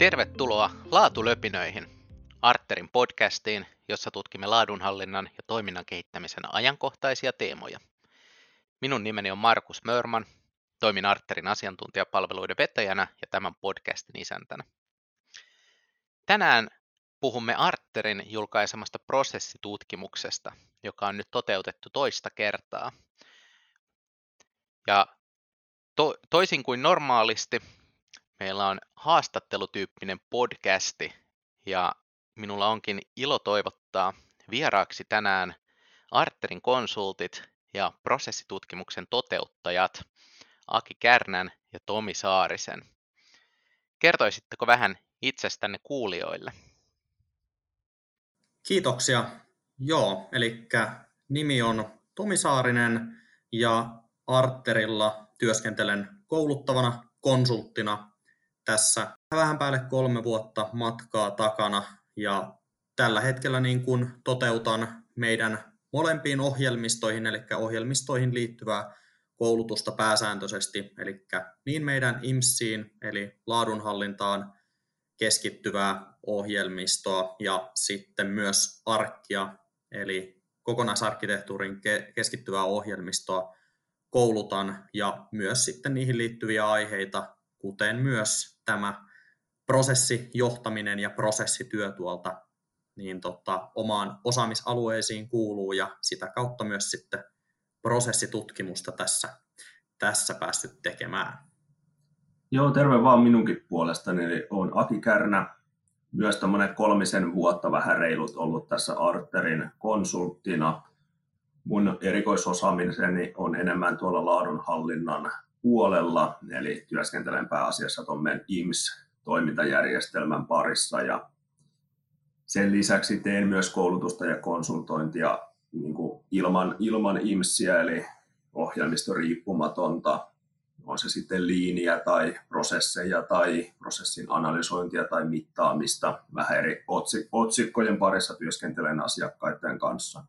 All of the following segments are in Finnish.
Tervetuloa Laatulöpinöihin, Arterin podcastiin, jossa tutkimme laadunhallinnan ja toiminnan kehittämisen ajankohtaisia teemoja. Minun nimeni on Markus Mörman, toimin Arterin asiantuntijapalveluiden vetäjänä ja tämän podcastin isäntänä. Tänään puhumme Arterin julkaisemasta prosessitutkimuksesta, joka on nyt toteutettu toista kertaa. Ja to- toisin kuin normaalisti, meillä on haastattelutyyppinen podcasti ja minulla onkin ilo toivottaa vieraaksi tänään Arterin konsultit ja prosessitutkimuksen toteuttajat Aki Kärnän ja Tomi Saarisen. Kertoisitteko vähän itsestänne kuulijoille? Kiitoksia. Joo, eli nimi on Tomi Saarinen ja Arterilla työskentelen kouluttavana konsulttina tässä vähän päälle kolme vuotta matkaa takana ja tällä hetkellä niin kuin toteutan meidän molempiin ohjelmistoihin, eli ohjelmistoihin liittyvää koulutusta pääsääntöisesti, eli niin meidän IMSiin, eli laadunhallintaan keskittyvää ohjelmistoa ja sitten myös arkkia, eli kokonaisarkkitehtuurin keskittyvää ohjelmistoa koulutan ja myös sitten niihin liittyviä aiheita, kuten myös tämä prosessijohtaminen ja prosessityö tuolta niin tota, omaan osaamisalueisiin kuuluu ja sitä kautta myös sitten prosessitutkimusta tässä, tässä päässyt tekemään. Joo, terve vaan minunkin puolestani. Eli olen Aki Kärnä, myös tämmöinen kolmisen vuotta vähän reilut ollut tässä Arterin konsulttina. Mun erikoisosaamiseni on enemmän tuolla laadunhallinnan puolella, eli työskentelen pääasiassa tuon IMS-toimintajärjestelmän parissa ja sen lisäksi teen myös koulutusta ja konsultointia niin kuin ilman, ilman IMSiä, eli ohjelmistoriippumatonta, on se sitten liiniä tai prosesseja tai prosessin analysointia tai mittaamista. Vähän eri otsikkojen parissa työskentelen asiakkaiden kanssa.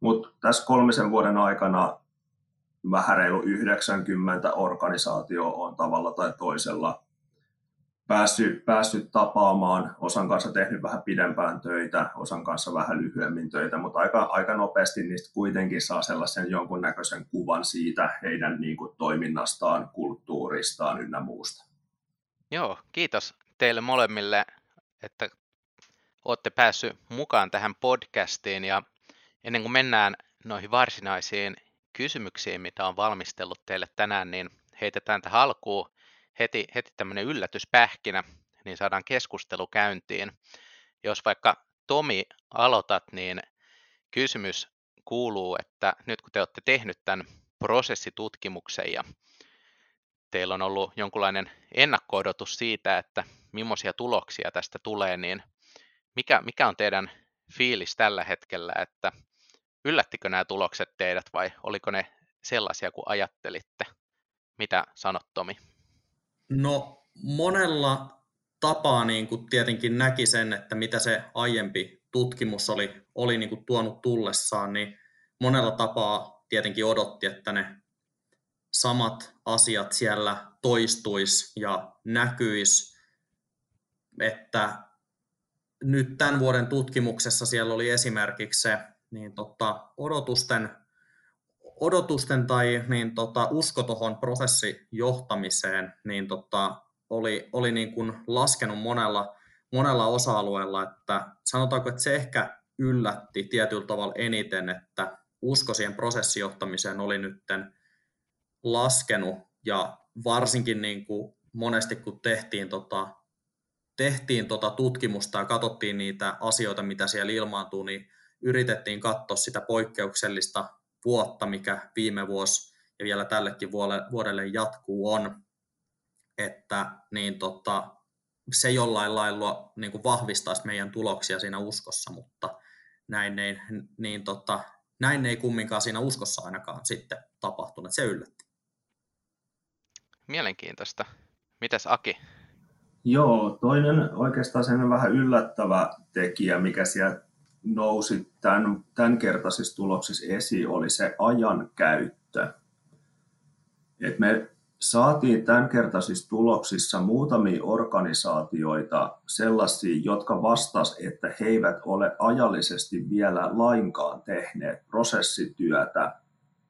Mutta tässä kolmisen vuoden aikana vähän reilu 90 organisaatio on tavalla tai toisella päässyt, päässyt tapaamaan, osan kanssa tehnyt vähän pidempään töitä, osan kanssa vähän lyhyemmin töitä, mutta aika, aika nopeasti niistä kuitenkin saa sellaisen jonkunnäköisen kuvan siitä heidän niin kuin, toiminnastaan, kulttuuristaan ynnä muusta. Joo, kiitos teille molemmille, että olette päässyt mukaan tähän podcastiin ja ennen kuin mennään noihin varsinaisiin kysymyksiin, mitä on valmistellut teille tänään, niin heitetään tähän alkuun heti, heti tämmöinen yllätyspähkinä, niin saadaan keskustelu käyntiin. Jos vaikka Tomi aloitat, niin kysymys kuuluu, että nyt kun te olette tehnyt tämän prosessitutkimuksen ja teillä on ollut jonkunlainen ennakko-odotus siitä, että millaisia tuloksia tästä tulee, niin mikä, mikä on teidän fiilis tällä hetkellä, että yllättikö nämä tulokset teidät vai oliko ne sellaisia kuin ajattelitte? Mitä sanot Tomi? No monella tapaa niin kuin tietenkin näki sen, että mitä se aiempi tutkimus oli, oli niin kuin tuonut tullessaan, niin monella tapaa tietenkin odotti, että ne samat asiat siellä toistuis ja näkyis, että nyt tämän vuoden tutkimuksessa siellä oli esimerkiksi se niin tota, odotusten odotusten tai niin tota, usko tuohon prosessijohtamiseen niin tota, oli, oli niin kuin laskenut monella, monella osa-alueella, että sanotaanko, että se ehkä yllätti tietyllä tavalla eniten, että usko siihen prosessijohtamiseen oli nytten laskenut ja varsinkin niin kuin monesti kun tehtiin, tota, tehtiin tota tutkimusta ja katsottiin niitä asioita, mitä siellä ilmaantuu, niin yritettiin katsoa sitä poikkeuksellista vuotta, mikä viime vuosi ja vielä tällekin vuodelle jatkuu on, että niin tota, se jollain lailla niin kuin vahvistaisi meidän tuloksia siinä uskossa, mutta näin ei, niin tota, näin ei kumminkaan siinä uskossa ainakaan sitten tapahtunut, se yllätti. Mielenkiintoista. Mitäs Aki? Joo, toinen oikeastaan sen vähän yllättävä tekijä, mikä sieltä nousi tämän, tämänkertaisissa tuloksissa esiin, oli se ajan käyttö. Et me saatiin tämänkertaisissa tuloksissa muutamia organisaatioita sellaisia, jotka vastas, että he eivät ole ajallisesti vielä lainkaan tehneet prosessityötä,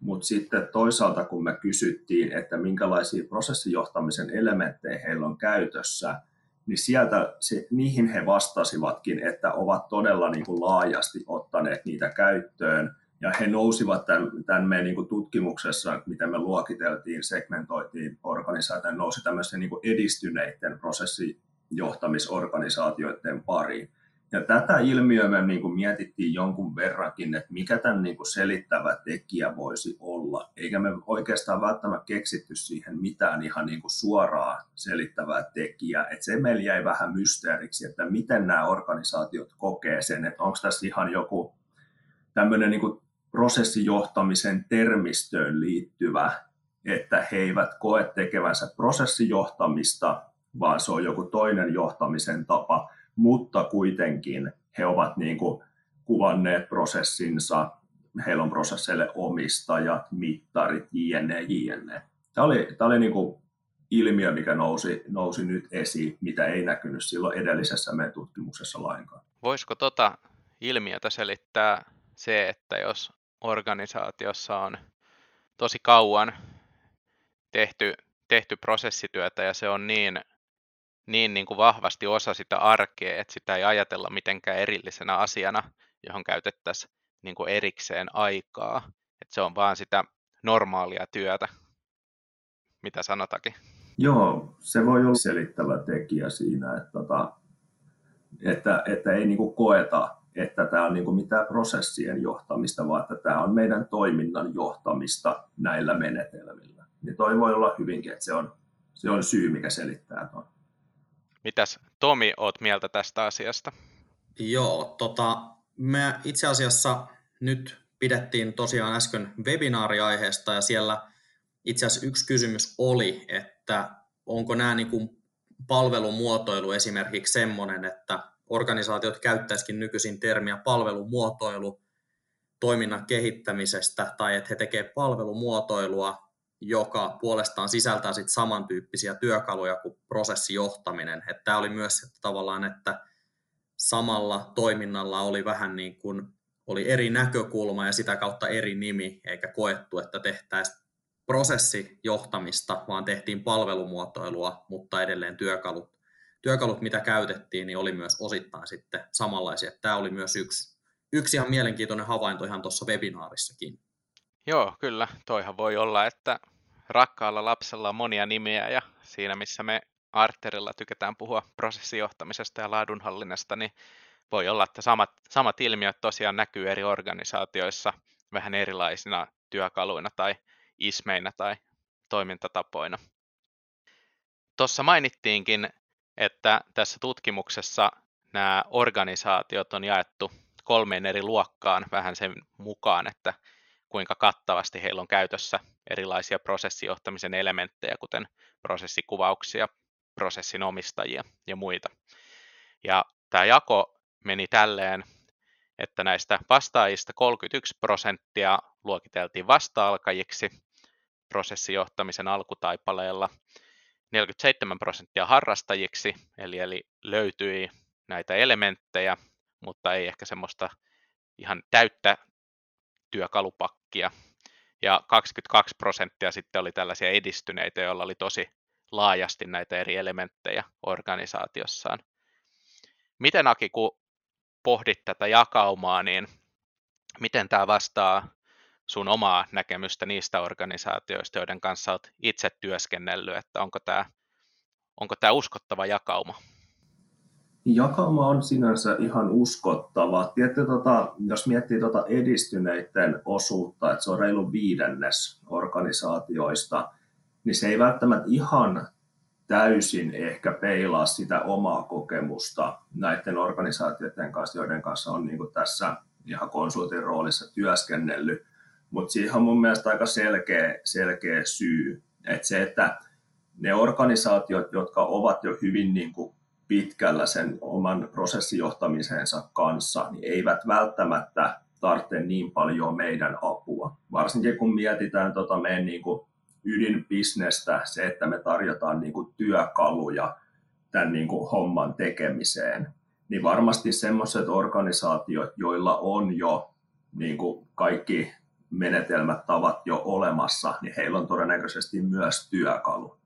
mutta sitten toisaalta kun me kysyttiin, että minkälaisia prosessijohtamisen elementtejä heillä on käytössä, niin sieltä se, niihin he vastasivatkin, että ovat todella niin kuin laajasti ottaneet niitä käyttöön ja he nousivat tämän, tämän meidän niin tutkimuksessa, miten me luokiteltiin, segmentoitiin organisaatioita, nousi tämmöisen niin edistyneiden prosessijohtamisorganisaatioiden pariin. Ja tätä ilmiöä me niin kuin mietittiin jonkun verrankin, että mikä tämän niin kuin selittävä tekijä voisi olla. Eikä me oikeastaan välttämättä keksitty siihen mitään ihan niin kuin suoraa selittävää tekijää. Että se meillä jäi vähän mysteeriksi, että miten nämä organisaatiot kokee sen, että onko tässä ihan joku tämmöinen niin kuin prosessijohtamisen termistöön liittyvä, että he eivät koe tekevänsä prosessijohtamista, vaan se on joku toinen johtamisen tapa, mutta kuitenkin he ovat niin kuin kuvanneet prosessinsa, heillä on prosesseille omistajat, mittarit, jne, jne. Tämä oli, tämä oli niin kuin ilmiö, mikä nousi, nousi nyt esiin, mitä ei näkynyt silloin edellisessä meidän tutkimuksessa lainkaan. Voisiko tota ilmiötä selittää se, että jos organisaatiossa on tosi kauan tehty, tehty prosessityötä ja se on niin, niin, niin kuin vahvasti osa sitä arkea, että sitä ei ajatella mitenkään erillisenä asiana, johon käytettäisiin niin kuin erikseen aikaa. Että se on vaan sitä normaalia työtä, mitä sanotakin. Joo, se voi olla selittävä tekijä siinä, että, tota, että, että ei niin kuin koeta että tämä on niin kuin mitään prosessien johtamista, vaan että tämä on meidän toiminnan johtamista näillä menetelmillä. Niin toi voi olla hyvinkin, että se on, se on syy, mikä selittää tuon. Mitäs Tomi, oot mieltä tästä asiasta? Joo, tota, me itse asiassa nyt pidettiin tosiaan äsken webinaariaiheesta ja siellä itse asiassa yksi kysymys oli, että onko nämä niin kuin palvelumuotoilu esimerkiksi semmoinen, että organisaatiot käyttäisikin nykyisin termiä palvelumuotoilu toiminnan kehittämisestä tai että he tekevät palvelumuotoilua, joka puolestaan sisältää sit samantyyppisiä työkaluja kuin prosessijohtaminen. Tämä oli myös että tavallaan, että samalla toiminnalla oli vähän niin kuin oli eri näkökulma ja sitä kautta eri nimi, eikä koettu, että tehtäisiin prosessijohtamista, vaan tehtiin palvelumuotoilua, mutta edelleen työkalut työkalut, mitä käytettiin, niin oli myös osittain sitten samanlaisia. Tämä oli myös yksi, yksi ihan mielenkiintoinen havainto ihan tuossa webinaarissakin. Joo, kyllä. Toihan voi olla, että rakkaalla lapsella on monia nimiä ja siinä missä me Arterilla tykätään puhua prosessijohtamisesta ja laadunhallinnasta, niin voi olla, että samat, samat ilmiöt tosiaan näkyy eri organisaatioissa vähän erilaisina työkaluina tai ismeinä tai toimintatapoina. Tuossa mainittiinkin että tässä tutkimuksessa nämä organisaatiot on jaettu kolmeen eri luokkaan vähän sen mukaan, että kuinka kattavasti heillä on käytössä erilaisia prosessijohtamisen elementtejä, kuten prosessikuvauksia, prosessin omistajia ja muita. Ja tämä jako meni tälleen, että näistä vastaajista 31 prosenttia luokiteltiin vasta-alkajiksi prosessijohtamisen alkutaipaleella 47 prosenttia harrastajiksi, eli, eli löytyi näitä elementtejä, mutta ei ehkä semmoista ihan täyttä työkalupakkia. Ja 22 prosenttia sitten oli tällaisia edistyneitä, joilla oli tosi laajasti näitä eri elementtejä organisaatiossaan. Miten Aki, kun pohdit tätä jakaumaa, niin miten tämä vastaa sun omaa näkemystä niistä organisaatioista, joiden kanssa olet itse työskennellyt, että onko tämä, onko tämä uskottava jakauma? Jakauma on sinänsä ihan uskottava. Tietysti, tota, jos miettii tota edistyneiden osuutta, että se on reilu viidennes organisaatioista, niin se ei välttämättä ihan täysin ehkä peilaa sitä omaa kokemusta näiden organisaatioiden kanssa, joiden kanssa on niin tässä ihan konsultin roolissa työskennellyt. Mutta siihen on mun mielestä aika selkeä, selkeä syy. Että se, että ne organisaatiot, jotka ovat jo hyvin niin kuin pitkällä sen oman prosessijohtamisensa kanssa, niin eivät välttämättä tarvitse niin paljon meidän apua. Varsinkin kun mietitään tota meidän niin kuin ydinbisnestä se, että me tarjotaan niin kuin työkaluja tämän niin kuin homman tekemiseen, niin varmasti semmoiset organisaatiot, joilla on jo niin kuin kaikki menetelmät, tavat jo olemassa, niin heillä on todennäköisesti myös työkalu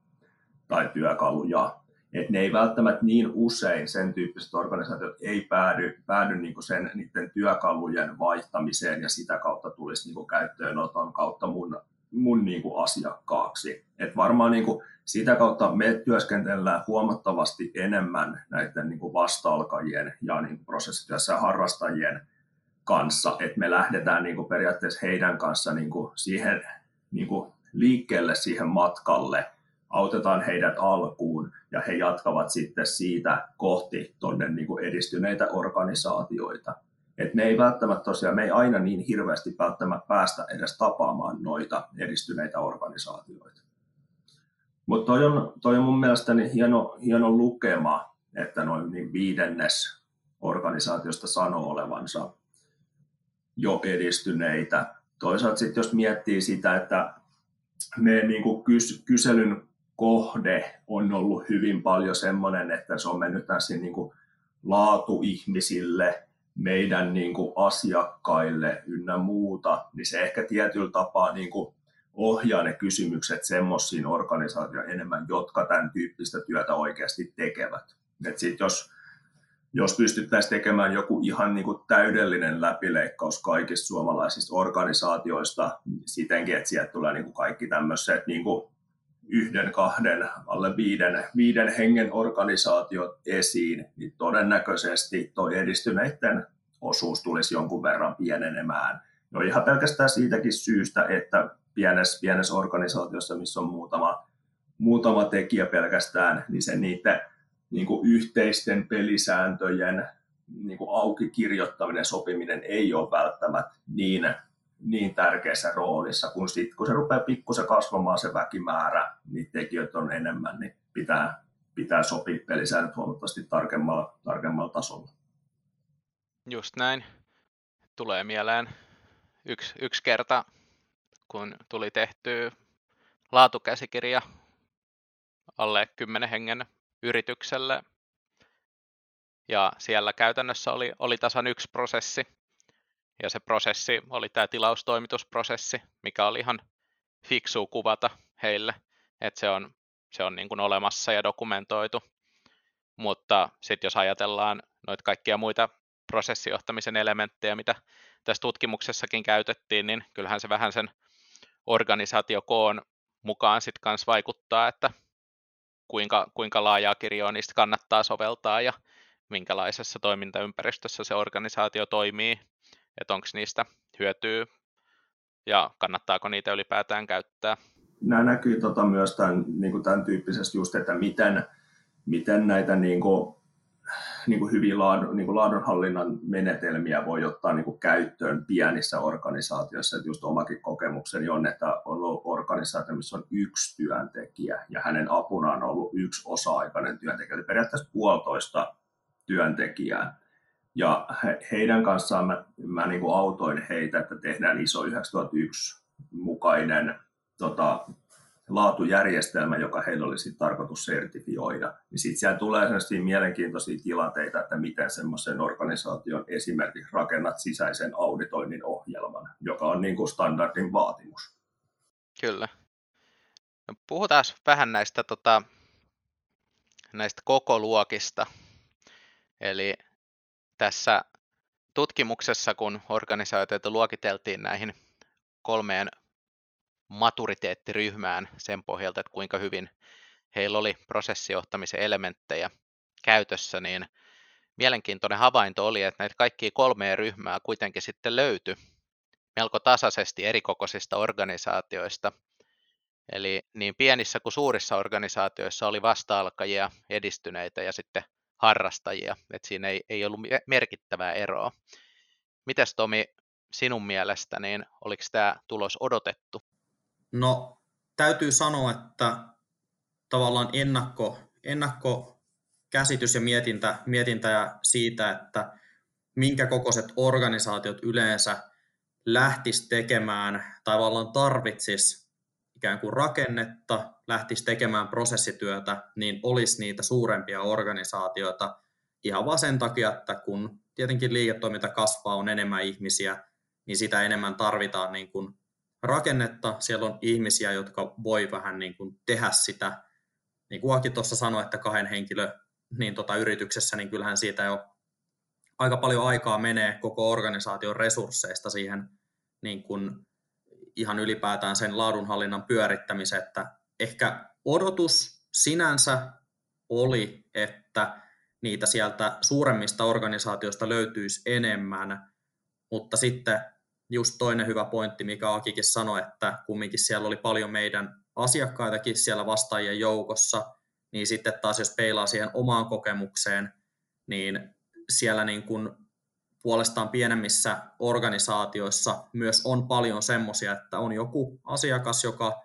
tai työkaluja. Et ne ei välttämättä niin usein, sen tyyppiset organisaatiot ei päädy, päädy niinku sen, niiden työkalujen vaihtamiseen ja sitä kautta tulisi niinku käyttöönoton kautta mun, mun niinku asiakkaaksi. Et varmaan niinku sitä kautta me työskentellään huomattavasti enemmän näiden niinku vasta-alkajien ja niinku prosessityössä harrastajien kanssa, että me lähdetään niin kuin periaatteessa heidän kanssa niin kuin siihen niin kuin liikkeelle siihen matkalle, autetaan heidät alkuun ja he jatkavat sitten siitä kohti tuonne niin kuin edistyneitä organisaatioita. Et me ei välttämättä tosiaan, me ei aina niin hirveästi välttämättä päästä edes tapaamaan noita edistyneitä organisaatioita. Mutta toi on, toi on mun mielestäni hieno, hieno lukema, että noin niin viidennes organisaatiosta sanoo olevansa jo edistyneitä. Toisaalta sitten jos miettii sitä, että me niin kuin kys- kyselyn kohde on ollut hyvin paljon semmoinen, että se on mennyt tässä niin kuin laatuihmisille, meidän niin kuin asiakkaille ynnä muuta, niin se ehkä tietyllä tapaa niin kuin ohjaa ne kysymykset semmoisiin organisaatioihin enemmän, jotka tämän tyyppistä työtä oikeasti tekevät. Et sit jos jos pystyttäisiin tekemään joku ihan niin kuin täydellinen läpileikkaus kaikista suomalaisista organisaatioista sitenkin, että sieltä tulee niin kuin kaikki tämmöiset niin kuin yhden, kahden, alle viiden, viiden hengen organisaatiot esiin, niin todennäköisesti tuo edistyneiden osuus tulisi jonkun verran pienenemään. No ihan pelkästään siitäkin syystä, että pienessä, pienessä organisaatiossa, missä on muutama, muutama tekijä pelkästään, niin se niiden niin kuin yhteisten pelisääntöjen niin kuin auki kirjoittaminen, sopiminen ei ole välttämättä niin, niin tärkeässä roolissa, kun, sit, kun se rupeaa pikkusen kasvamaan se väkimäärä, niin tekijöitä on enemmän, niin pitää, pitää sopia pelisäännöt huomattavasti tarkemmalla, tarkemmalla tasolla. Just näin. Tulee mieleen yksi, yksi kerta, kun tuli tehty laatukäsikirja alle 10 hengen yritykselle. Ja siellä käytännössä oli, oli tasan yksi prosessi. Ja se prosessi oli tämä tilaustoimitusprosessi, mikä oli ihan fiksu kuvata heille, että se on, se on niin kuin olemassa ja dokumentoitu. Mutta sitten jos ajatellaan noita kaikkia muita prosessijohtamisen elementtejä, mitä tässä tutkimuksessakin käytettiin, niin kyllähän se vähän sen organisaatiokoon mukaan sitten kanssa vaikuttaa, että kuinka, kuinka laajaa kirjoa niistä kannattaa soveltaa ja minkälaisessa toimintaympäristössä se organisaatio toimii, että onko niistä hyötyä ja kannattaako niitä ylipäätään käyttää. Nämä näkyy tota myös tämän, niin kuin tämän tyyppisesti just, että miten, miten näitä niin kuin niin kuin hyviä laadun, niin kuin laadunhallinnan menetelmiä voi ottaa niin kuin käyttöön pienissä organisaatioissa. Että just omakin kokemukseni on, että on ollut organisaatio, missä on yksi työntekijä ja hänen apunaan on ollut yksi osa-aikainen työntekijä, eli periaatteessa puolitoista työntekijää. Ja he, heidän kanssaan mä, mä niin kuin autoin heitä, että tehdään ISO 9001 mukainen tota, laatujärjestelmä, joka heillä olisi tarkoitus sertifioida. Niin sitten siellä tulee sellaisia mielenkiintoisia tilanteita, että miten semmoisen organisaation esimerkiksi rakennat sisäisen auditoinnin ohjelman, joka on niin kuin standardin vaatimus. Kyllä. No, puhutaan vähän näistä, tota, näistä koko luokista. Eli tässä tutkimuksessa, kun organisaatioita luokiteltiin näihin kolmeen maturiteettiryhmään sen pohjalta, että kuinka hyvin heillä oli prosessijohtamisen elementtejä käytössä, niin mielenkiintoinen havainto oli, että näitä kaikkia kolmea ryhmää kuitenkin sitten löytyi melko tasaisesti erikokoisista organisaatioista. Eli niin pienissä kuin suurissa organisaatioissa oli vasta-alkajia, edistyneitä ja sitten harrastajia, että siinä ei, ei ollut merkittävää eroa. Mitäs Tomi, sinun mielestä, niin oliko tämä tulos odotettu? No täytyy sanoa, että tavallaan ennakko, ennakkokäsitys ja mietintä, mietintä siitä, että minkä kokoiset organisaatiot yleensä lähtis tekemään, tavallaan tarvitsis ikään kuin rakennetta, lähtisi tekemään prosessityötä, niin olisi niitä suurempia organisaatioita ihan vaan sen takia, että kun tietenkin liiketoiminta kasvaa, on enemmän ihmisiä, niin sitä enemmän tarvitaan niin kuin rakennetta. Siellä on ihmisiä, jotka voi vähän niin kuin tehdä sitä. Niin kuin Aki tuossa sanoi, että kahden henkilö niin tota yrityksessä, niin kyllähän siitä jo aika paljon aikaa menee koko organisaation resursseista siihen niin kuin ihan ylipäätään sen laadunhallinnan pyörittämiseen, että ehkä odotus sinänsä oli, että niitä sieltä suuremmista organisaatioista löytyisi enemmän, mutta sitten just toinen hyvä pointti, mikä Akikin sanoi, että kumminkin siellä oli paljon meidän asiakkaitakin siellä vastaajien joukossa, niin sitten taas jos peilaa siihen omaan kokemukseen, niin siellä niin kuin puolestaan pienemmissä organisaatioissa myös on paljon semmoisia, että on joku asiakas, joka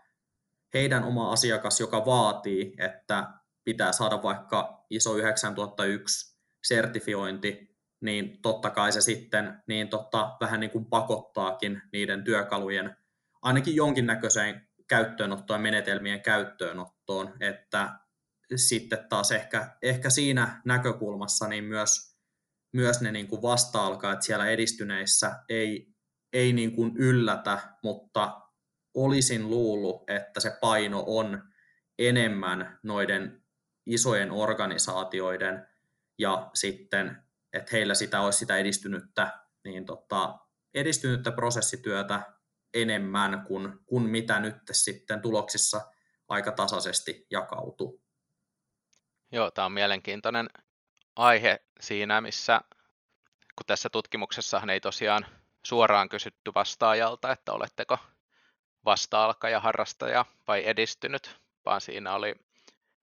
heidän oma asiakas, joka vaatii, että pitää saada vaikka ISO 9001 sertifiointi, niin totta kai se sitten niin totta, vähän niin kuin pakottaakin niiden työkalujen ainakin jonkinnäköiseen käyttöönottoon ja menetelmien käyttöönottoon, että sitten taas ehkä, ehkä siinä näkökulmassa niin myös, myös ne niin kuin vasta-alkaat siellä edistyneissä ei, ei niin kuin yllätä, mutta olisin luullut, että se paino on enemmän noiden isojen organisaatioiden ja sitten, että heillä sitä olisi sitä edistynyttä, niin tota, edistynyttä prosessityötä enemmän kuin, kuin mitä nyt sitten tuloksissa aika tasaisesti jakautuu. Joo, tämä on mielenkiintoinen aihe siinä, missä kun tässä tutkimuksessahan ei tosiaan suoraan kysytty vastaajalta, että oletteko vasta-alkaja, harrastaja vai edistynyt, vaan siinä oli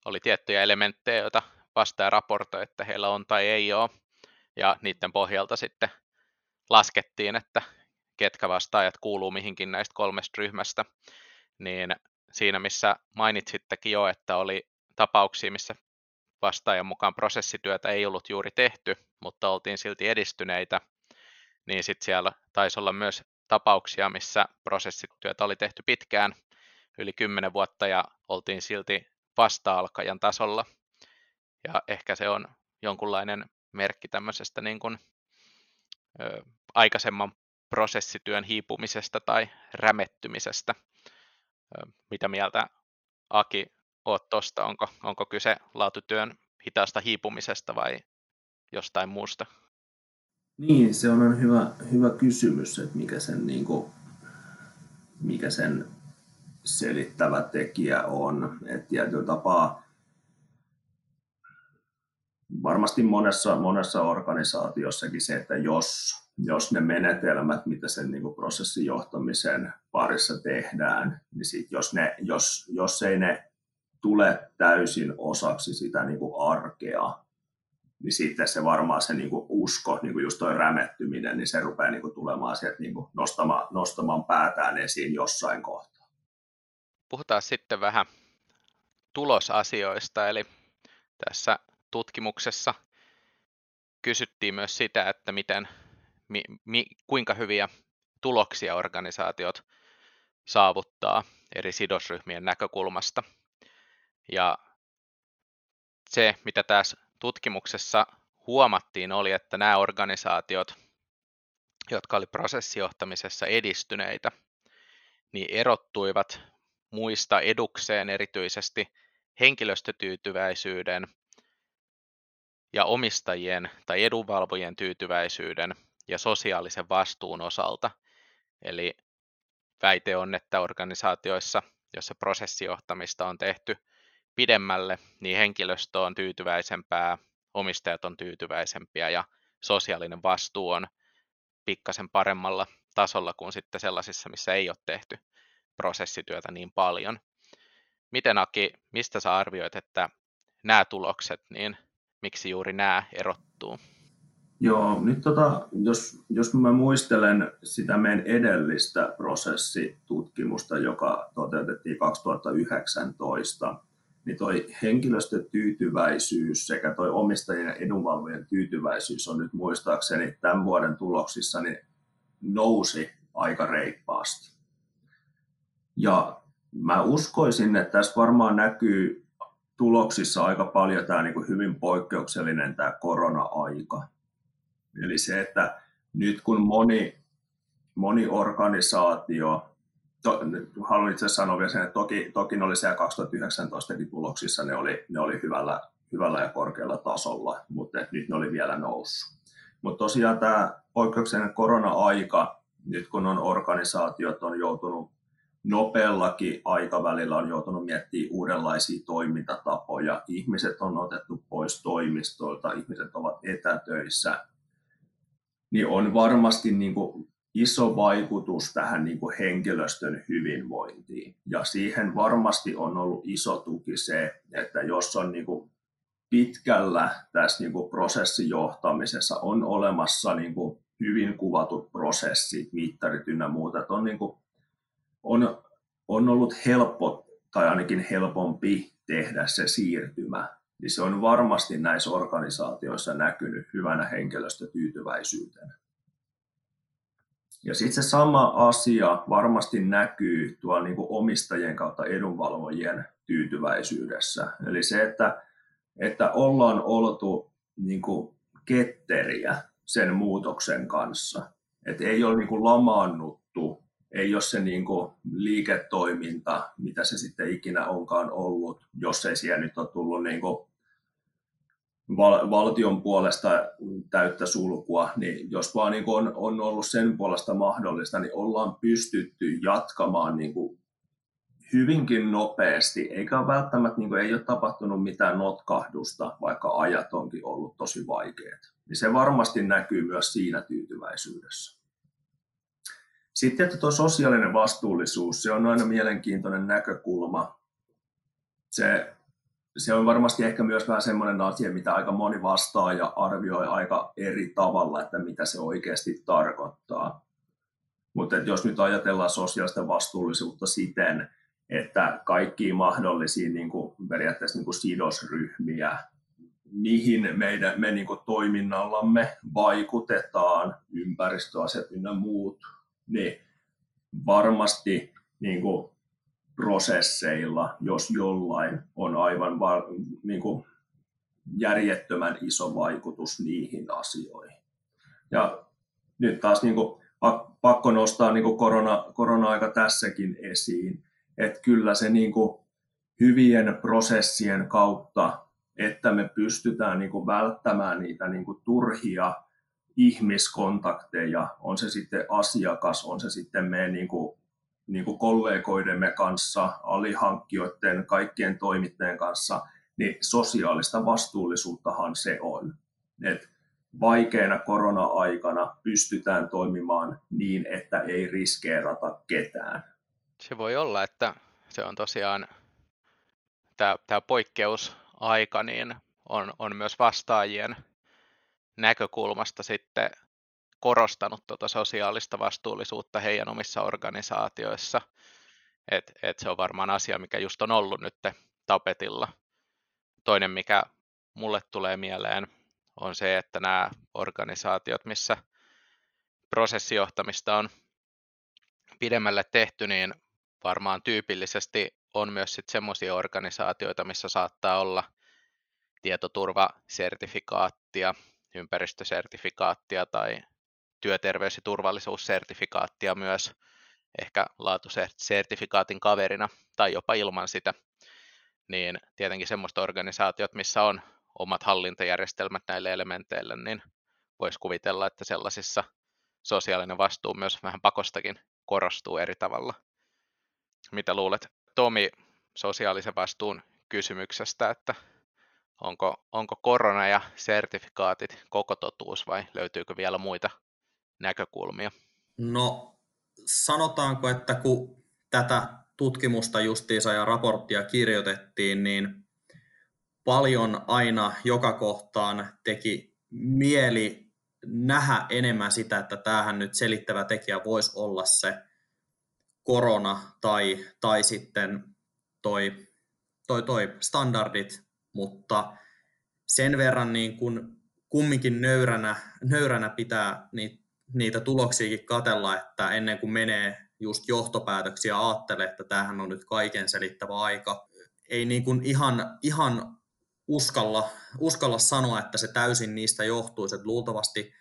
oli tiettyjä elementtejä, joita vastaaja raportoi, että heillä on tai ei ole. Ja niiden pohjalta sitten laskettiin, että ketkä vastaajat kuuluu mihinkin näistä kolmesta ryhmästä. Niin siinä, missä mainitsittekin jo, että oli tapauksia, missä vastaajan mukaan prosessityötä ei ollut juuri tehty, mutta oltiin silti edistyneitä, niin sitten siellä taisi olla myös tapauksia, missä prosessityötä oli tehty pitkään, yli 10 vuotta, ja oltiin silti vasta-alkajan tasolla. Ja ehkä se on jonkunlainen merkki tämmöisestä niin kuin, ö, aikaisemman prosessityön hiipumisesta tai rämettymisestä. Ö, mitä mieltä Aki oot tuosta? Onko, onko kyse laatutyön hitaasta hiipumisesta vai jostain muusta? Niin, se on hyvä, hyvä kysymys, että mikä sen, niin kuin, mikä sen selittävä tekijä on. Että tietyllä tapaa varmasti monessa, monessa organisaatiossakin se, että jos, jos ne menetelmät, mitä sen niin kuin prosessin johtamisen parissa tehdään, niin sit jos, ne, jos, jos ei ne tule täysin osaksi sitä niin kuin arkea, niin sitten se varmaan se niin kuin usko, niin kuin just toi rämettyminen, niin se rupeaa niin kuin tulemaan sieltä niin kuin nostamaan, nostamaan päätään esiin jossain kohtaa puhutaan sitten vähän tulosasioista, eli tässä tutkimuksessa kysyttiin myös sitä, että miten, mi, mi, kuinka hyviä tuloksia organisaatiot saavuttaa eri sidosryhmien näkökulmasta. Ja se, mitä tässä tutkimuksessa huomattiin, oli, että nämä organisaatiot, jotka oli prosessijohtamisessa edistyneitä, niin erottuivat muista edukseen erityisesti henkilöstötyytyväisyyden ja omistajien tai edunvalvojien tyytyväisyyden ja sosiaalisen vastuun osalta. Eli väite on, että organisaatioissa, joissa prosessijohtamista on tehty pidemmälle, niin henkilöstö on tyytyväisempää, omistajat on tyytyväisempiä ja sosiaalinen vastuu on pikkasen paremmalla tasolla kuin sitten sellaisissa, missä ei ole tehty prosessityötä niin paljon. Miten Aki, mistä sä arvioit, että nämä tulokset, niin miksi juuri nämä erottuu? Joo, nyt tota, jos, jos mä muistelen sitä meidän edellistä prosessitutkimusta, joka toteutettiin 2019, niin toi henkilöstötyytyväisyys sekä toi omistajien ja edunvalvojen tyytyväisyys on nyt muistaakseni tämän vuoden tuloksissa niin nousi aika reippaasti. Ja mä uskoisin, että tässä varmaan näkyy tuloksissa aika paljon tämä niin kuin hyvin poikkeuksellinen tämä korona-aika. Eli se, että nyt kun moni, moni organisaatio, to, haluan itse asiassa sanoa vielä sen, että toki, toki ne oli siellä 2019 tuloksissa, ne oli, ne oli hyvällä, hyvällä ja korkealla tasolla, mutta nyt ne oli vielä noussut. Mutta tosiaan tämä poikkeuksellinen korona-aika, nyt kun on organisaatiot on joutunut nopeallakin aikavälillä on joutunut miettimään uudenlaisia toimintatapoja. Ihmiset on otettu pois toimistoilta, ihmiset ovat etätöissä, niin on varmasti niin kuin iso vaikutus tähän niin kuin henkilöstön hyvinvointiin. Ja siihen varmasti on ollut iso tuki se, että jos on niin kuin pitkällä tässä niin kuin prosessijohtamisessa on olemassa niin kuin hyvin kuvatut prosessit, mittarit ynnä muuta, että on, niin kuin, on, on ollut helppo tai ainakin helpompi tehdä se siirtymä, niin se on varmasti näissä organisaatioissa näkynyt hyvänä henkilöstötyytyväisyytenä. Ja sitten se sama asia varmasti näkyy tuolla niin kuin omistajien kautta edunvalvojien tyytyväisyydessä. Eli se, että, että ollaan oltu niin kuin ketteriä sen muutoksen kanssa. Että ei ole niin kuin lamaannuttu, ei ole se niin kuin liiketoiminta, mitä se sitten ikinä onkaan ollut, jos ei siellä nyt ole tullut niin kuin val- valtion puolesta täyttä sulkua, niin jos vaan niin on, on ollut sen puolesta mahdollista, niin ollaan pystytty jatkamaan niin kuin hyvinkin nopeasti, eikä välttämättä niin kuin, ei ole tapahtunut mitään notkahdusta, vaikka ajat onkin ollut tosi vaikeat. Niin se varmasti näkyy myös siinä tyytyväisyydessä. Sitten, että tuo sosiaalinen vastuullisuus, se on aina mielenkiintoinen näkökulma. Se se on varmasti ehkä myös vähän semmoinen asia, mitä aika moni vastaa ja arvioi aika eri tavalla, että mitä se oikeasti tarkoittaa. Mutta jos nyt ajatellaan sosiaalista vastuullisuutta siten, että kaikki mahdollisia niin kuin, periaatteessa niin kuin sidosryhmiä, mihin meidän, me niin kuin, toiminnallamme vaikutetaan, ympäristöasiat ynnä muut, niin varmasti niin kuin, prosesseilla, jos jollain on aivan va, niin kuin järjettömän iso vaikutus niihin asioihin. Ja nyt taas niin kuin, pakko nostaa niin kuin korona, korona-aika tässäkin esiin, että kyllä se niin kuin hyvien prosessien kautta, että me pystytään niin kuin välttämään niitä niin kuin turhia ihmiskontakteja, on se sitten asiakas, on se sitten meidän niin kuin niin kuin kollegoidemme kanssa, alihankkijoiden, kaikkien toimittajien kanssa, niin sosiaalista vastuullisuuttahan se on. Et vaikeana korona-aikana pystytään toimimaan niin, että ei riskeerata ketään. Se voi olla, että se on tosiaan tämä, poikkeusaika, niin on, on myös vastaajien näkökulmasta sitten korostanut tuota sosiaalista vastuullisuutta heidän omissa organisaatioissa. Et, et se on varmaan asia, mikä just on ollut nyt tapetilla. Toinen, mikä mulle tulee mieleen, on se, että nämä organisaatiot, missä prosessijohtamista on pidemmälle tehty, niin varmaan tyypillisesti on myös sitten semmoisia organisaatioita, missä saattaa olla tietoturvasertifikaattia, ympäristösertifikaattia tai työterveys- ja turvallisuussertifikaattia myös ehkä laatusertifikaatin kaverina tai jopa ilman sitä, niin tietenkin semmoista organisaatiot, missä on omat hallintajärjestelmät näille elementeille, niin voisi kuvitella, että sellaisissa sosiaalinen vastuu myös vähän pakostakin korostuu eri tavalla. Mitä luulet, Tomi, sosiaalisen vastuun kysymyksestä, että onko, onko korona ja sertifikaatit koko totuus vai löytyykö vielä muita näkökulmia? No sanotaanko, että kun tätä tutkimusta justiinsa ja raporttia kirjoitettiin, niin paljon aina joka kohtaan teki mieli nähdä enemmän sitä, että tämähän nyt selittävä tekijä voisi olla se korona tai, tai sitten toi, toi, toi standardit, mutta sen verran niin kun kumminkin nöyränä, nöyränä pitää niitä niitä tuloksiakin katella, että ennen kuin menee just johtopäätöksiä ajattele, että tämähän on nyt kaiken selittävä aika. Ei niin kuin ihan, ihan uskalla, uskalla sanoa, että se täysin niistä johtuisi, että luultavasti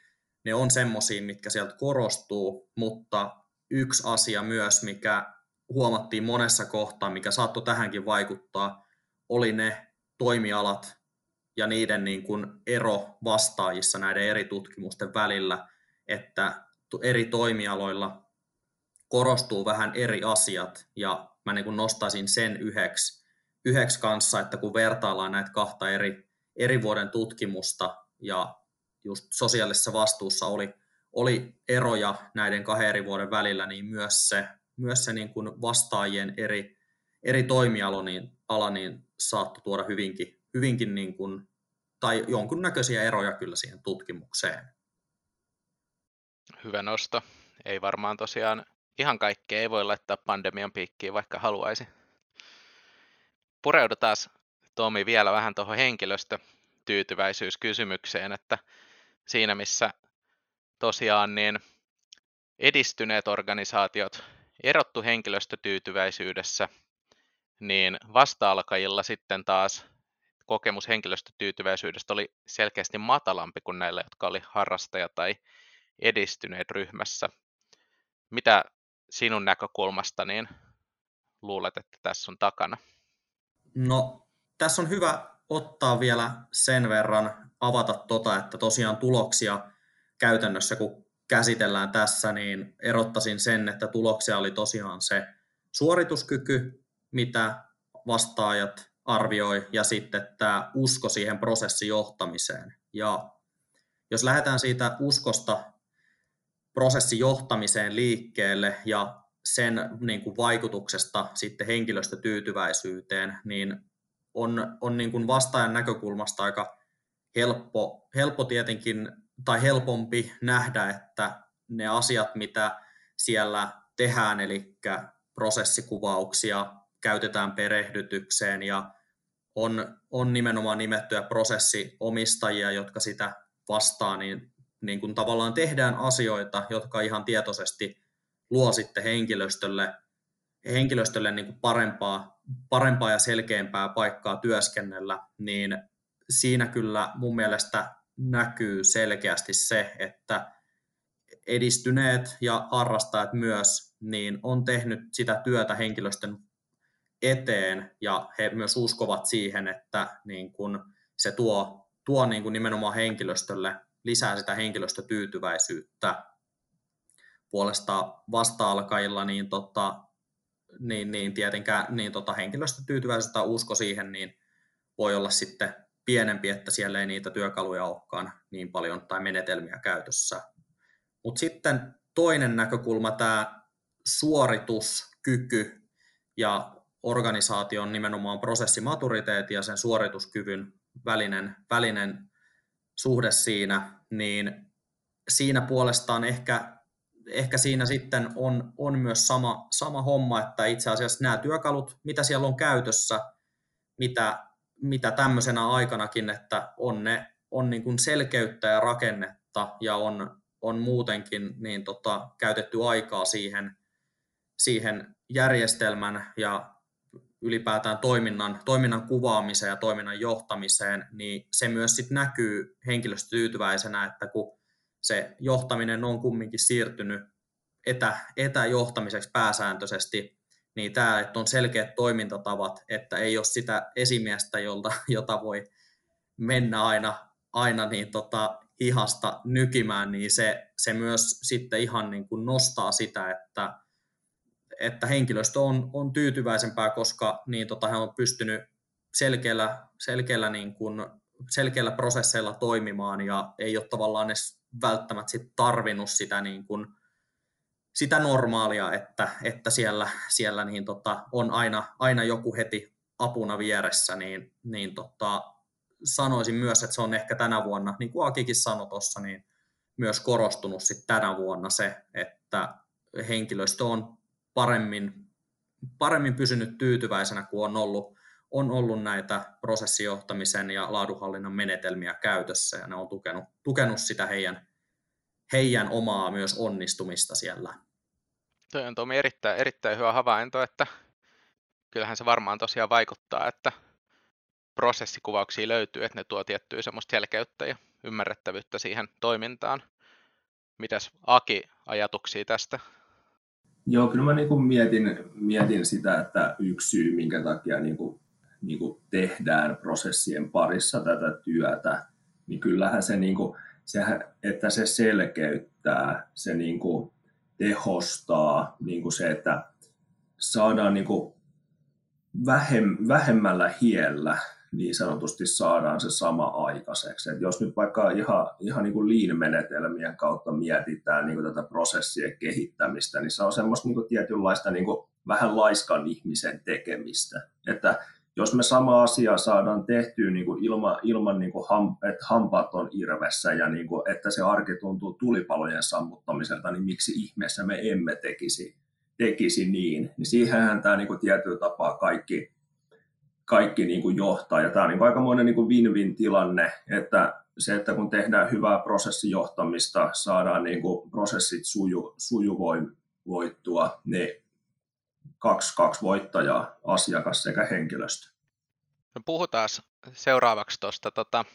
ne on semmoisia, mitkä sieltä korostuu, mutta yksi asia myös, mikä huomattiin monessa kohtaa, mikä saattoi tähänkin vaikuttaa, oli ne toimialat ja niiden niin kuin ero vastaajissa näiden eri tutkimusten välillä, että eri toimialoilla korostuu vähän eri asiat, ja mä niin kuin nostaisin sen yhdeksi, yhdeksi kanssa, että kun vertaillaan näitä kahta eri, eri vuoden tutkimusta, ja just sosiaalisessa vastuussa oli, oli eroja näiden kahden eri vuoden välillä, niin myös se, myös se niin kuin vastaajien eri, eri toimiala niin, ala niin saattoi tuoda hyvinkin, hyvinkin niin kuin, tai jonkunnäköisiä eroja kyllä siihen tutkimukseen. Hyvä nosto. Ei varmaan tosiaan ihan kaikkea ei voi laittaa pandemian piikkiin, vaikka haluaisi. Pureudutaan Tomi vielä vähän tuohon henkilöstötyytyväisyyskysymykseen, että siinä missä tosiaan niin edistyneet organisaatiot erottu henkilöstötyytyväisyydessä, niin vasta-alkajilla sitten taas kokemus henkilöstötyytyväisyydestä oli selkeästi matalampi kuin näillä, jotka oli harrastaja tai edistyneet ryhmässä. Mitä sinun näkökulmasta niin luulet, että tässä on takana? No, tässä on hyvä ottaa vielä sen verran avata tota, että tosiaan tuloksia käytännössä, kun käsitellään tässä, niin erottaisin sen, että tuloksia oli tosiaan se suorituskyky, mitä vastaajat arvioi, ja sitten tämä usko siihen prosessijohtamiseen. Ja jos lähdetään siitä uskosta prosessijohtamiseen liikkeelle ja sen niin kuin vaikutuksesta sitten henkilöstötyytyväisyyteen, niin on, on niin kuin vastaajan näkökulmasta aika helppo, helppo tietenkin, tai helpompi nähdä, että ne asiat, mitä siellä tehdään, eli prosessikuvauksia käytetään perehdytykseen ja on, on nimenomaan nimettyjä prosessiomistajia, jotka sitä vastaa, niin, niin kuin tavallaan tehdään asioita, jotka ihan tietoisesti luo sitten henkilöstölle, henkilöstölle niin kuin parempaa, parempaa ja selkeämpää paikkaa työskennellä, niin siinä kyllä mun mielestä näkyy selkeästi se, että edistyneet ja harrastajat myös, niin on tehnyt sitä työtä henkilöstön eteen ja he myös uskovat siihen, että niin kun se tuo, tuo niin kun nimenomaan henkilöstölle lisää sitä henkilöstötyytyväisyyttä. Puolesta vasta-alkailla niin, tota, niin, niin tietenkään niin tota henkilöstötyytyväisyyttä usko siihen, niin voi olla sitten pienempi, että siellä ei niitä työkaluja olekaan niin paljon tai menetelmiä käytössä. Mutta sitten toinen näkökulma, tämä suorituskyky ja organisaation nimenomaan prosessimaturiteetti ja sen suorituskyvyn välinen, välinen suhde siinä, niin siinä puolestaan ehkä, ehkä siinä sitten on, on myös sama, sama homma, että itse asiassa nämä työkalut, mitä siellä on käytössä, mitä mitä tämmöisenä aikanakin, että on, ne, on niin kuin selkeyttä ja rakennetta ja on, on muutenkin niin tota, käytetty aikaa siihen, siihen järjestelmän ja ylipäätään toiminnan, toiminnan kuvaamiseen ja toiminnan johtamiseen, niin se myös sit näkyy henkilöstötyytyväisenä, että kun se johtaminen on kumminkin siirtynyt etä, etäjohtamiseksi pääsääntöisesti, niin tämä, että on selkeät toimintatavat, että ei ole sitä esimiestä, jolta, jota voi mennä aina, aina niin tota, hihasta nykimään, niin se, se myös sitten ihan niin kuin nostaa sitä, että, että henkilöstö on, on tyytyväisempää, koska niin tota, he on pystynyt selkeällä, selkeällä, niin kuin, selkeällä prosesseilla toimimaan ja ei ole tavallaan edes välttämättä sit tarvinnut sitä niin kuin, sitä normaalia, että, että siellä, siellä niin tota, on aina, aina joku heti apuna vieressä, niin, niin tota, sanoisin myös, että se on ehkä tänä vuonna, niin kuin Akikin sanoi tuossa, niin myös korostunut sit tänä vuonna se, että henkilöstö on paremmin, paremmin pysynyt tyytyväisenä, kuin on ollut, on ollut näitä prosessijohtamisen ja laadunhallinnan menetelmiä käytössä, ja ne on tukenut, tukenut sitä heidän, heidän omaa myös onnistumista siellä. Toi on Tomi erittäin, erittäin hyvä havainto, että kyllähän se varmaan tosiaan vaikuttaa, että prosessikuvauksia löytyy, että ne tuo tiettyä semmoista selkeyttä ja ymmärrettävyyttä siihen toimintaan. Mitäs Aki ajatuksia tästä? Joo, kyllä mä niin kuin mietin, mietin sitä, että yksi syy, minkä takia niin kuin, niin kuin tehdään prosessien parissa tätä työtä, niin kyllähän se, niin kuin, sehän, että se selkeyttää, se niin kuin tehostaa niin kuin se, että saadaan niin kuin vähem, vähemmällä hiellä niin sanotusti saadaan se sama aikaiseksi. Et jos nyt vaikka ihan, ihan niin kuin lean-menetelmien kautta mietitään niin kuin tätä prosessien kehittämistä, niin se on semmoista niin kuin tietynlaista niin kuin vähän laiskan ihmisen tekemistä. Että jos me sama asia saadaan tehtyä niin kuin ilman, ilman niin kuin ham, että hampaat on irvessä ja niin kuin, että se arki tuntuu tulipalojen sammuttamiselta, niin miksi ihmeessä me emme tekisi, tekisi niin. niin siihenhän tämä niin kuin tietyllä tapaa kaikki, kaikki niin kuin johtaa. Ja tämä on niin kuin aikamoinen niin kuin win-win tilanne, että se, että kun tehdään hyvää prosessijohtamista, saadaan niin kuin prosessit suju, sujuvoittua, niin kaksi, kaksi voittajaa, asiakas sekä henkilöstö. No puhutaan seuraavaksi tuosta, tota,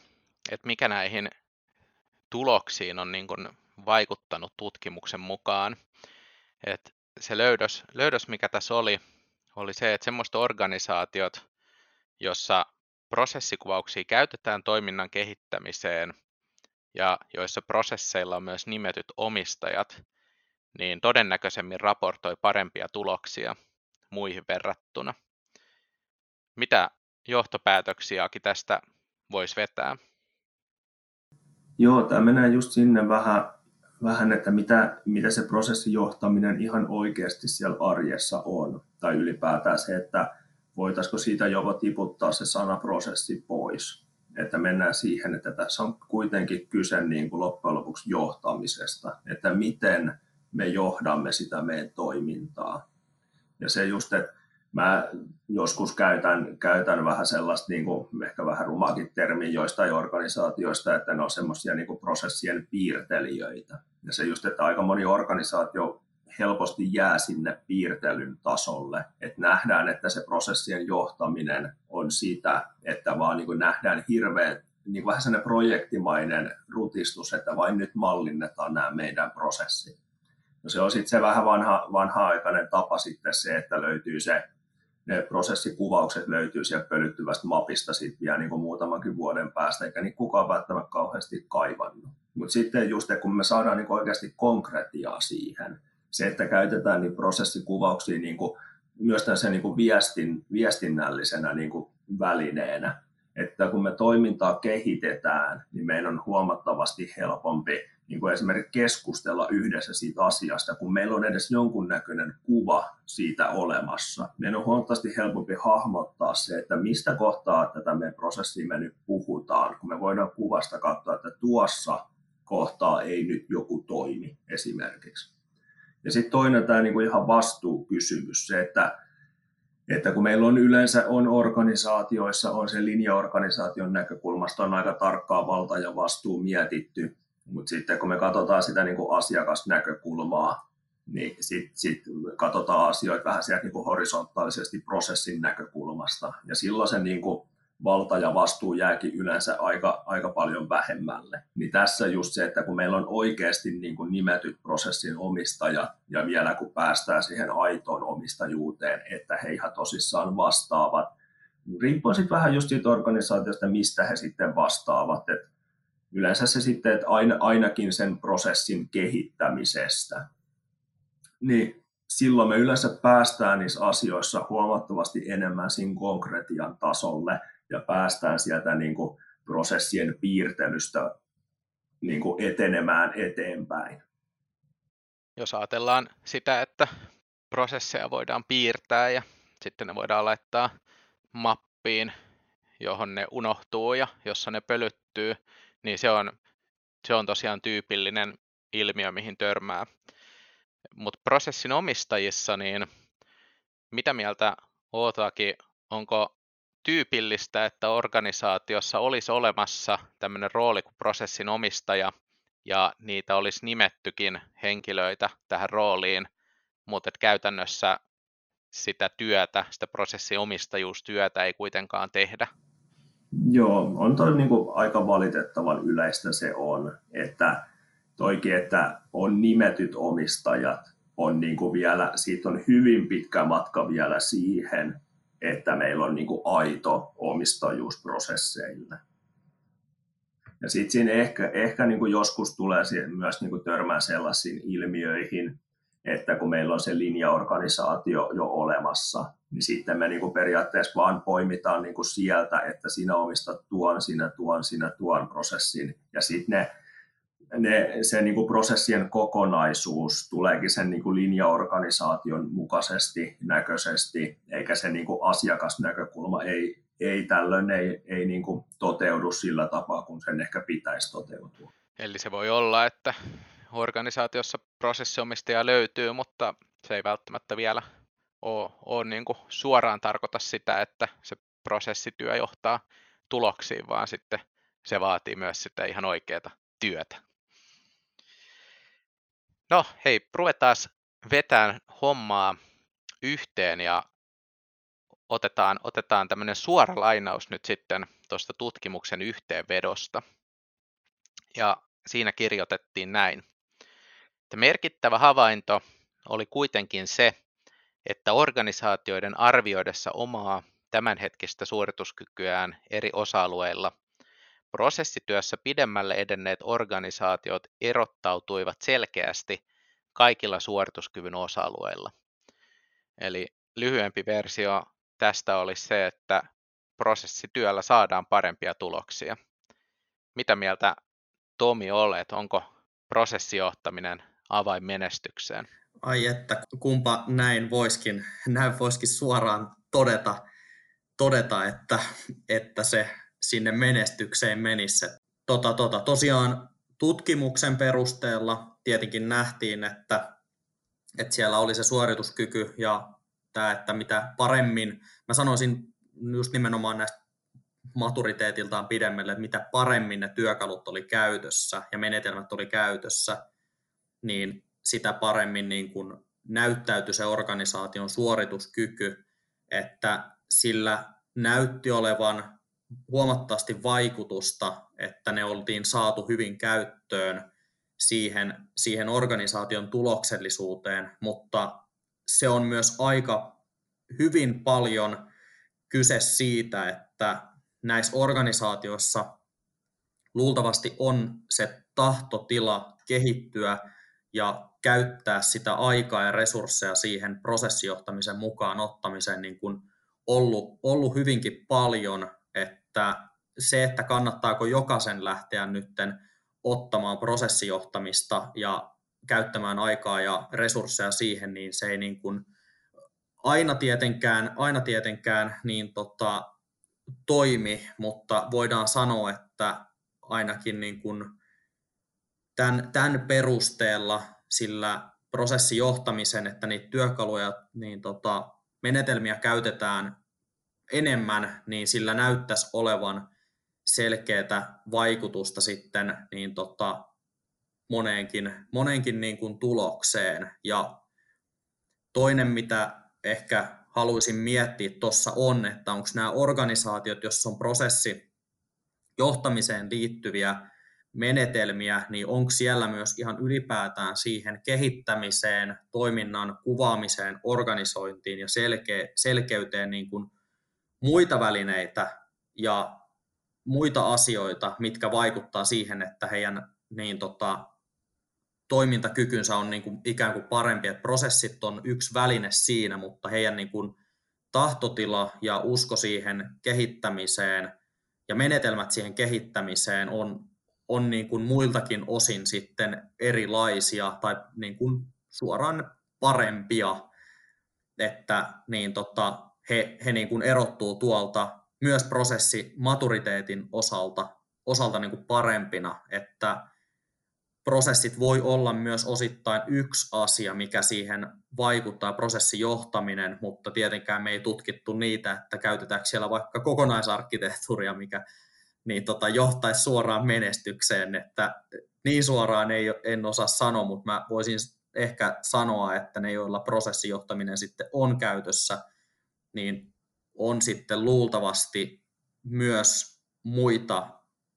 että mikä näihin tuloksiin on niin kuin vaikuttanut tutkimuksen mukaan. Et se löydös, löydös, mikä tässä oli, oli se, että semmoiset organisaatiot, jossa prosessikuvauksia käytetään toiminnan kehittämiseen ja joissa prosesseilla on myös nimetyt omistajat, niin todennäköisemmin raportoi parempia tuloksia muihin verrattuna. Mitä johtopäätöksiäkin tästä voisi vetää? Joo, tämä menee just sinne vähän, vähän että mitä, mitä se prosessijohtaminen ihan oikeasti siellä arjessa on. Tai ylipäätään se, että voitaisiko siitä joko tiputtaa se sanaprosessi pois. Että mennään siihen, että tässä on kuitenkin kyse niin kuin loppujen lopuksi johtamisesta, että miten me johdamme sitä meidän toimintaa. Ja se just, että mä joskus käytän, käytän vähän sellaista niin kuin, ehkä vähän rumaakin termiä joistain organisaatioista, että ne on semmoisia niin prosessien piirtelijöitä. Ja se just, että aika moni organisaatio helposti jää sinne piirtelyn tasolle, että nähdään, että se prosessien johtaminen on sitä, että vaan niin kuin nähdään hirveän niin vähän sellainen projektimainen rutistus, että vain nyt mallinnetaan nämä meidän prosessit. No se on sitten se vähän vanha, vanha-aikainen tapa sitten se, että löytyy se, ne prosessikuvaukset löytyy sieltä pölyttyvästä mapista sitten vielä niin muutamankin vuoden päästä, eikä niin kukaan välttämättä kauheasti kaivannut. Mutta sitten just, kun me saadaan niin oikeasti konkretiaa siihen, se, että käytetään niin prosessikuvauksia niin kuin, myös tässä niin kuin viestin, viestinnällisenä niin kuin välineenä, että kun me toimintaa kehitetään, niin meidän on huomattavasti helpompi niin kuin esimerkiksi keskustella yhdessä siitä asiasta, kun meillä on edes jonkunnäköinen kuva siitä olemassa. Meidän on huomattavasti helpompi hahmottaa se, että mistä kohtaa tätä meidän prosessia me nyt puhutaan, kun me voidaan kuvasta katsoa, että tuossa kohtaa ei nyt joku toimi esimerkiksi. Ja sitten toinen tämä niin kuin ihan vastuukysymys, se, että, että kun meillä on yleensä on organisaatioissa, on se linjaorganisaation näkökulmasta on aika tarkkaa valta ja vastuu mietitty, mutta sitten kun me katsotaan sitä niin kuin asiakasnäkökulmaa, niin sitten sit katsotaan asioita vähän sieltä niin kuin horisontaalisesti prosessin näkökulmasta. Ja silloin se niin kuin valta ja vastuu jääkin yleensä aika, aika paljon vähemmälle. Niin tässä just se, että kun meillä on oikeasti niin kuin nimetyt prosessin omistajat ja vielä kun päästään siihen aitoon omistajuuteen, että he ihan tosissaan vastaavat, riippuu sitten vähän just siitä organisaatiosta, mistä he sitten vastaavat. Et yleensä se sitten, että aina, ainakin sen prosessin kehittämisestä. Niin silloin me yleensä päästään niissä asioissa huomattavasti enemmän siinä konkretian tasolle ja päästään sieltä niin kuin prosessien piirtelystä niin kuin etenemään eteenpäin. Jos ajatellaan sitä, että prosesseja voidaan piirtää ja sitten ne voidaan laittaa mappiin, johon ne unohtuu ja jossa ne pölyttyy, niin se on, se on tosiaan tyypillinen ilmiö, mihin törmää. Mutta prosessin omistajissa, niin mitä mieltä Ootakin, onko tyypillistä, että organisaatiossa olisi olemassa tämmöinen rooli kuin prosessin omistaja, ja niitä olisi nimettykin henkilöitä tähän rooliin, mutta käytännössä sitä työtä, sitä prosessiomistajuustyötä ei kuitenkaan tehdä. Joo, on toi niin kuin aika valitettavan yleistä se on, että toikin, että on nimetyt omistajat, on niin kuin vielä, siitä on hyvin pitkä matka vielä siihen, että meillä on niin kuin aito omistajuus prosesseille. Ja sitten siinä ehkä, ehkä niin kuin joskus tulee myös niin kuin törmää sellaisiin ilmiöihin, että kun meillä on se linjaorganisaatio jo olemassa, niin sitten me niin kuin periaatteessa vaan poimitaan niin kuin sieltä, että sinä omistat tuon, sinä tuon, sinä tuon prosessin. Ja sitten ne, ne, se niin kuin prosessien kokonaisuus tuleekin sen niin kuin linjaorganisaation mukaisesti, näköisesti, eikä se niin kuin asiakasnäkökulma ei, ei tällöin ei, ei niin kuin toteudu sillä tapaa, kun sen ehkä pitäisi toteutua. Eli se voi olla, että organisaatiossa prosessiomistaja löytyy, mutta se ei välttämättä vielä ole, ole niin kuin suoraan tarkoita sitä, että se prosessityö johtaa tuloksiin, vaan sitten se vaatii myös sitä ihan oikeaa työtä. No hei, ruvetaan vetään hommaa yhteen ja otetaan, otetaan tämmöinen suora lainaus nyt sitten tuosta tutkimuksen yhteenvedosta. Ja siinä kirjoitettiin näin. Että merkittävä havainto oli kuitenkin se, että organisaatioiden arvioidessa omaa tämänhetkistä suorituskykyään eri osa-alueilla prosessityössä pidemmälle edenneet organisaatiot erottautuivat selkeästi kaikilla suorituskyvyn osa-alueilla. Eli lyhyempi versio tästä olisi se, että prosessityöllä saadaan parempia tuloksia. Mitä mieltä Tomi olet? Onko prosessijohtaminen avain menestykseen? Ai että, kumpa näin voiskin, näin voiskin suoraan todeta, todeta että, että se sinne menestykseen menisi. Tota, tota, tosiaan tutkimuksen perusteella tietenkin nähtiin, että, että siellä oli se suorituskyky ja tämä, että mitä paremmin, mä sanoisin just nimenomaan näistä maturiteetiltaan pidemmälle, että mitä paremmin ne työkalut oli käytössä ja menetelmät oli käytössä, niin sitä paremmin niin kuin näyttäytyi se organisaation suorituskyky, että sillä näytti olevan huomattavasti vaikutusta, että ne oltiin saatu hyvin käyttöön siihen, siihen organisaation tuloksellisuuteen, mutta se on myös aika hyvin paljon kyse siitä, että näissä organisaatioissa luultavasti on se tahtotila kehittyä ja käyttää sitä aikaa ja resursseja siihen prosessijohtamisen mukaan ottamiseen niin kuin ollut, ollut hyvinkin paljon, että se, että kannattaako jokaisen lähteä nytten ottamaan prosessijohtamista ja käyttämään aikaa ja resursseja siihen, niin se ei niin kuin aina tietenkään, aina tietenkään niin tota, toimi, mutta voidaan sanoa, että ainakin niin kuin tämän, tämän perusteella sillä prosessijohtamisen, että niitä työkaluja, niin tota, menetelmiä käytetään enemmän, niin sillä näyttäisi olevan selkeää vaikutusta sitten niin tota, moneenkin, moneenkin niin kuin tulokseen. Ja toinen, mitä ehkä haluaisin miettiä tuossa on, että onko nämä organisaatiot, joissa on prosessi johtamiseen liittyviä menetelmiä, niin onko siellä myös ihan ylipäätään siihen kehittämiseen, toiminnan kuvaamiseen, organisointiin ja selke- selkeyteen niin kuin muita välineitä ja muita asioita, mitkä vaikuttaa siihen, että heidän niin tota, toimintakykynsä on niin kuin ikään kuin parempi, että prosessit on yksi väline siinä, mutta heidän niin kuin tahtotila ja usko siihen kehittämiseen ja menetelmät siihen kehittämiseen on, on niin kuin muiltakin osin sitten erilaisia tai niin kuin suoraan parempia, että niin tota, he, he niin kuin erottuu tuolta myös prosessi maturiteetin osalta, osalta niin kuin parempina, että prosessit voi olla myös osittain yksi asia, mikä siihen vaikuttaa, prosessijohtaminen, mutta tietenkään me ei tutkittu niitä, että käytetäänkö siellä vaikka kokonaisarkkitehtuuria, mikä niin tota, johtaisi suoraan menestykseen, että niin suoraan ei, en osaa sanoa, mutta mä voisin ehkä sanoa, että ne, joilla prosessijohtaminen sitten on käytössä, niin on sitten luultavasti myös muita,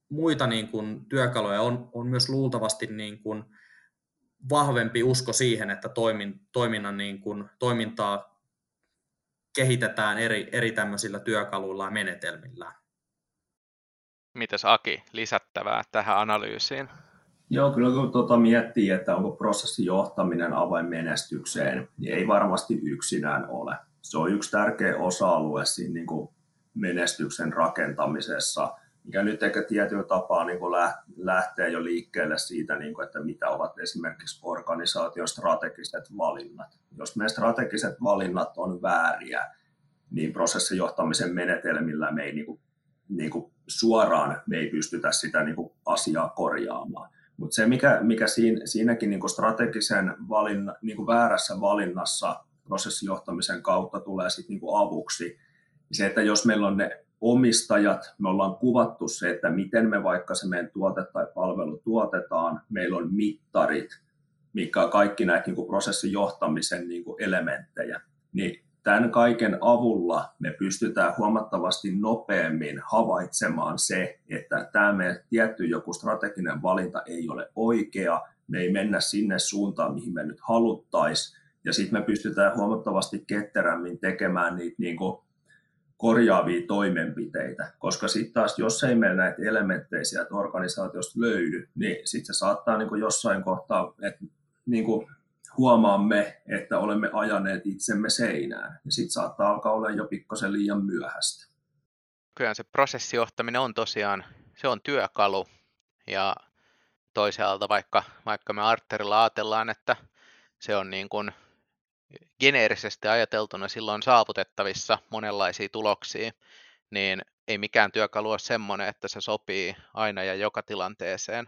muita niin kuin työkaluja, on, on myös luultavasti niin kuin vahvempi usko siihen, että toimin, toiminnan niin kuin, toimintaa kehitetään eri, eri tämmöisillä työkaluilla ja menetelmillä. Mitäs Aki, lisättävää tähän analyysiin? Joo, kyllä kun tuota miettii, että onko prosessin johtaminen avain menestykseen, niin ei varmasti yksinään ole. Se on yksi tärkeä osa-alue siinä niin kuin menestyksen rakentamisessa, mikä nyt ehkä tietyllä tapaa niin kuin lähtee jo liikkeelle siitä, niin kuin, että mitä ovat esimerkiksi organisaation strategiset valinnat. Jos meidän strategiset valinnat on vääriä, niin prosessin johtamisen menetelmillä me ei niin kuin, niin kuin suoraan me ei pystytä sitä niin kuin asiaa korjaamaan. Mutta se, mikä, mikä siinä, siinäkin niin kuin strategisen valinna, niin kuin väärässä valinnassa prosessijohtamisen kautta tulee sit niin avuksi, se, että jos meillä on ne omistajat, me ollaan kuvattu se, että miten me vaikka se meidän tuote tai palvelu tuotetaan, meillä on mittarit, mikä on kaikki näitä niin kuin prosessin johtamisen niin kuin elementtejä, niin tämän kaiken avulla me pystytään huomattavasti nopeammin havaitsemaan se, että tämä meidän tietty joku strateginen valinta ei ole oikea, me ei mennä sinne suuntaan, mihin me nyt haluttaisiin, ja sitten me pystytään huomattavasti ketterämmin tekemään niitä niin kuin korjaavia toimenpiteitä, koska sitten taas, jos ei meillä näitä elementtejä sieltä organisaatiosta löydy, niin sitten se saattaa niin kuin jossain kohtaa, että niin kuin huomaamme, että olemme ajaneet itsemme seinään, ja sitten saattaa alkaa olla jo pikkasen liian myöhäistä. Kyllä se prosessijohtaminen on tosiaan, se on työkalu, ja toisaalta vaikka, vaikka me Arterilla ajatellaan, että se on niin kuin geneerisesti ajateltuna silloin saavutettavissa monenlaisia tuloksia, niin ei mikään työkalu ole semmoinen, että se sopii aina ja joka tilanteeseen.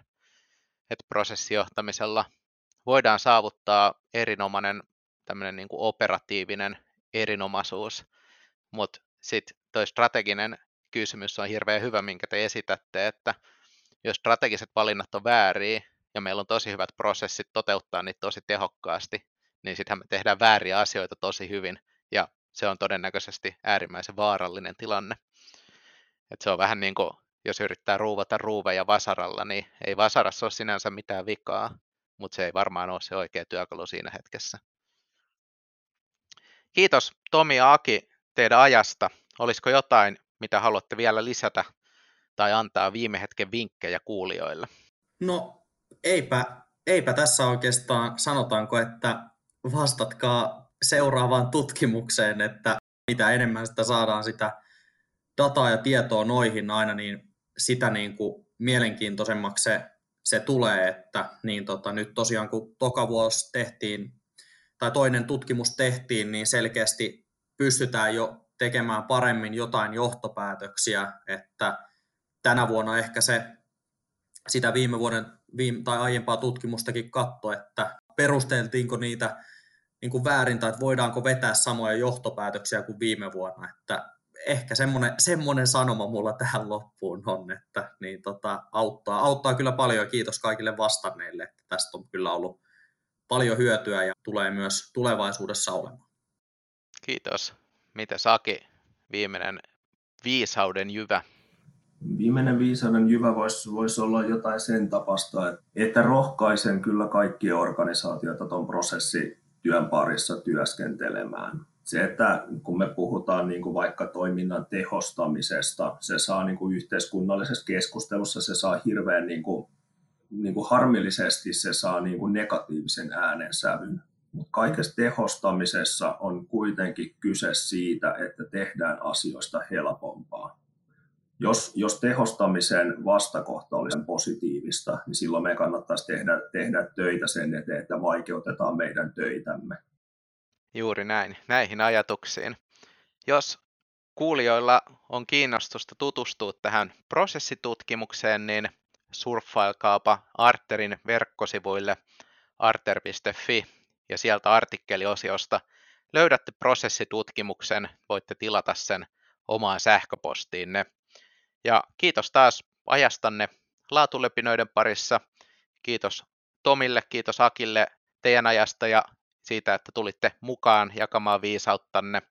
Että prosessijohtamisella voidaan saavuttaa erinomainen tämmöinen niin operatiivinen erinomaisuus, mutta sitten toi strateginen kysymys on hirveän hyvä, minkä te esitätte, että jos strategiset valinnat on vääriä ja meillä on tosi hyvät prosessit toteuttaa niitä tosi tehokkaasti, niin sittenhän me tehdään vääriä asioita tosi hyvin, ja se on todennäköisesti äärimmäisen vaarallinen tilanne. Et se on vähän niin kuin, jos yrittää ruuvata ruuveja vasaralla, niin ei vasarassa ole sinänsä mitään vikaa, mutta se ei varmaan ole se oikea työkalu siinä hetkessä. Kiitos Tomi ja Aki teidän ajasta. Olisiko jotain, mitä haluatte vielä lisätä tai antaa viime hetken vinkkejä kuulijoille? No eipä, eipä tässä oikeastaan sanotaanko, että vastatkaa seuraavaan tutkimukseen, että mitä enemmän sitä saadaan sitä dataa ja tietoa noihin aina, niin sitä niin kuin mielenkiintoisemmaksi se, se tulee, että niin tota, nyt tosiaan kun toka vuosi tehtiin tai toinen tutkimus tehtiin, niin selkeästi pystytään jo tekemään paremmin jotain johtopäätöksiä, että tänä vuonna ehkä se sitä viime vuoden viime, tai aiempaa tutkimustakin katto, että perusteltiinko niitä niin kuin väärin tai että voidaanko vetää samoja johtopäätöksiä kuin viime vuonna. Että ehkä semmoinen, semmoinen sanoma mulla tähän loppuun on, että niin tota, auttaa, auttaa kyllä paljon ja kiitos kaikille vastanneille, että tästä on kyllä ollut paljon hyötyä ja tulee myös tulevaisuudessa olemaan. Kiitos. Mitä Saki, viimeinen viisauden jyvä? Viimeinen viisauden jyvä voisi, voisi olla jotain sen tapasta, että rohkaisen kyllä kaikkia organisaatioita tuon prosessi työn parissa työskentelemään. Se, että kun me puhutaan niin kuin vaikka toiminnan tehostamisesta, se saa niin kuin yhteiskunnallisessa keskustelussa, se saa hirveän niin kuin, niin kuin harmillisesti se saa niin kuin negatiivisen äänensävyn. Mutta kaikessa tehostamisessa on kuitenkin kyse siitä, että tehdään asioista helpompaa. Jos, jos tehostamisen vastakohta olisi positiivista, niin silloin me kannattaisi tehdä, tehdä töitä sen eteen, että vaikeutetaan meidän töitämme. Juuri näin, näihin ajatuksiin. Jos kuulijoilla on kiinnostusta tutustua tähän prosessitutkimukseen, niin surffailkaapa Arterin verkkosivuille arter.fi ja sieltä artikkeliosiosta löydätte prosessitutkimuksen, voitte tilata sen omaan sähköpostiinne. Ja kiitos taas ajastanne laatulepinoiden parissa. Kiitos Tomille, kiitos Akille teidän ajasta ja siitä, että tulitte mukaan jakamaan viisauttanne.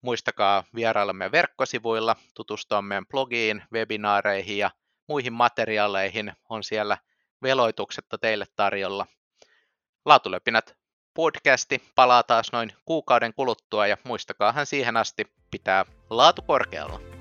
Muistakaa vierailla meidän verkkosivuilla, tutustua meidän blogiin, webinaareihin ja muihin materiaaleihin. On siellä veloituksetta teille tarjolla. Laatulöpinät podcasti palaa taas noin kuukauden kuluttua ja muistakaahan siihen asti pitää laatu korkealla.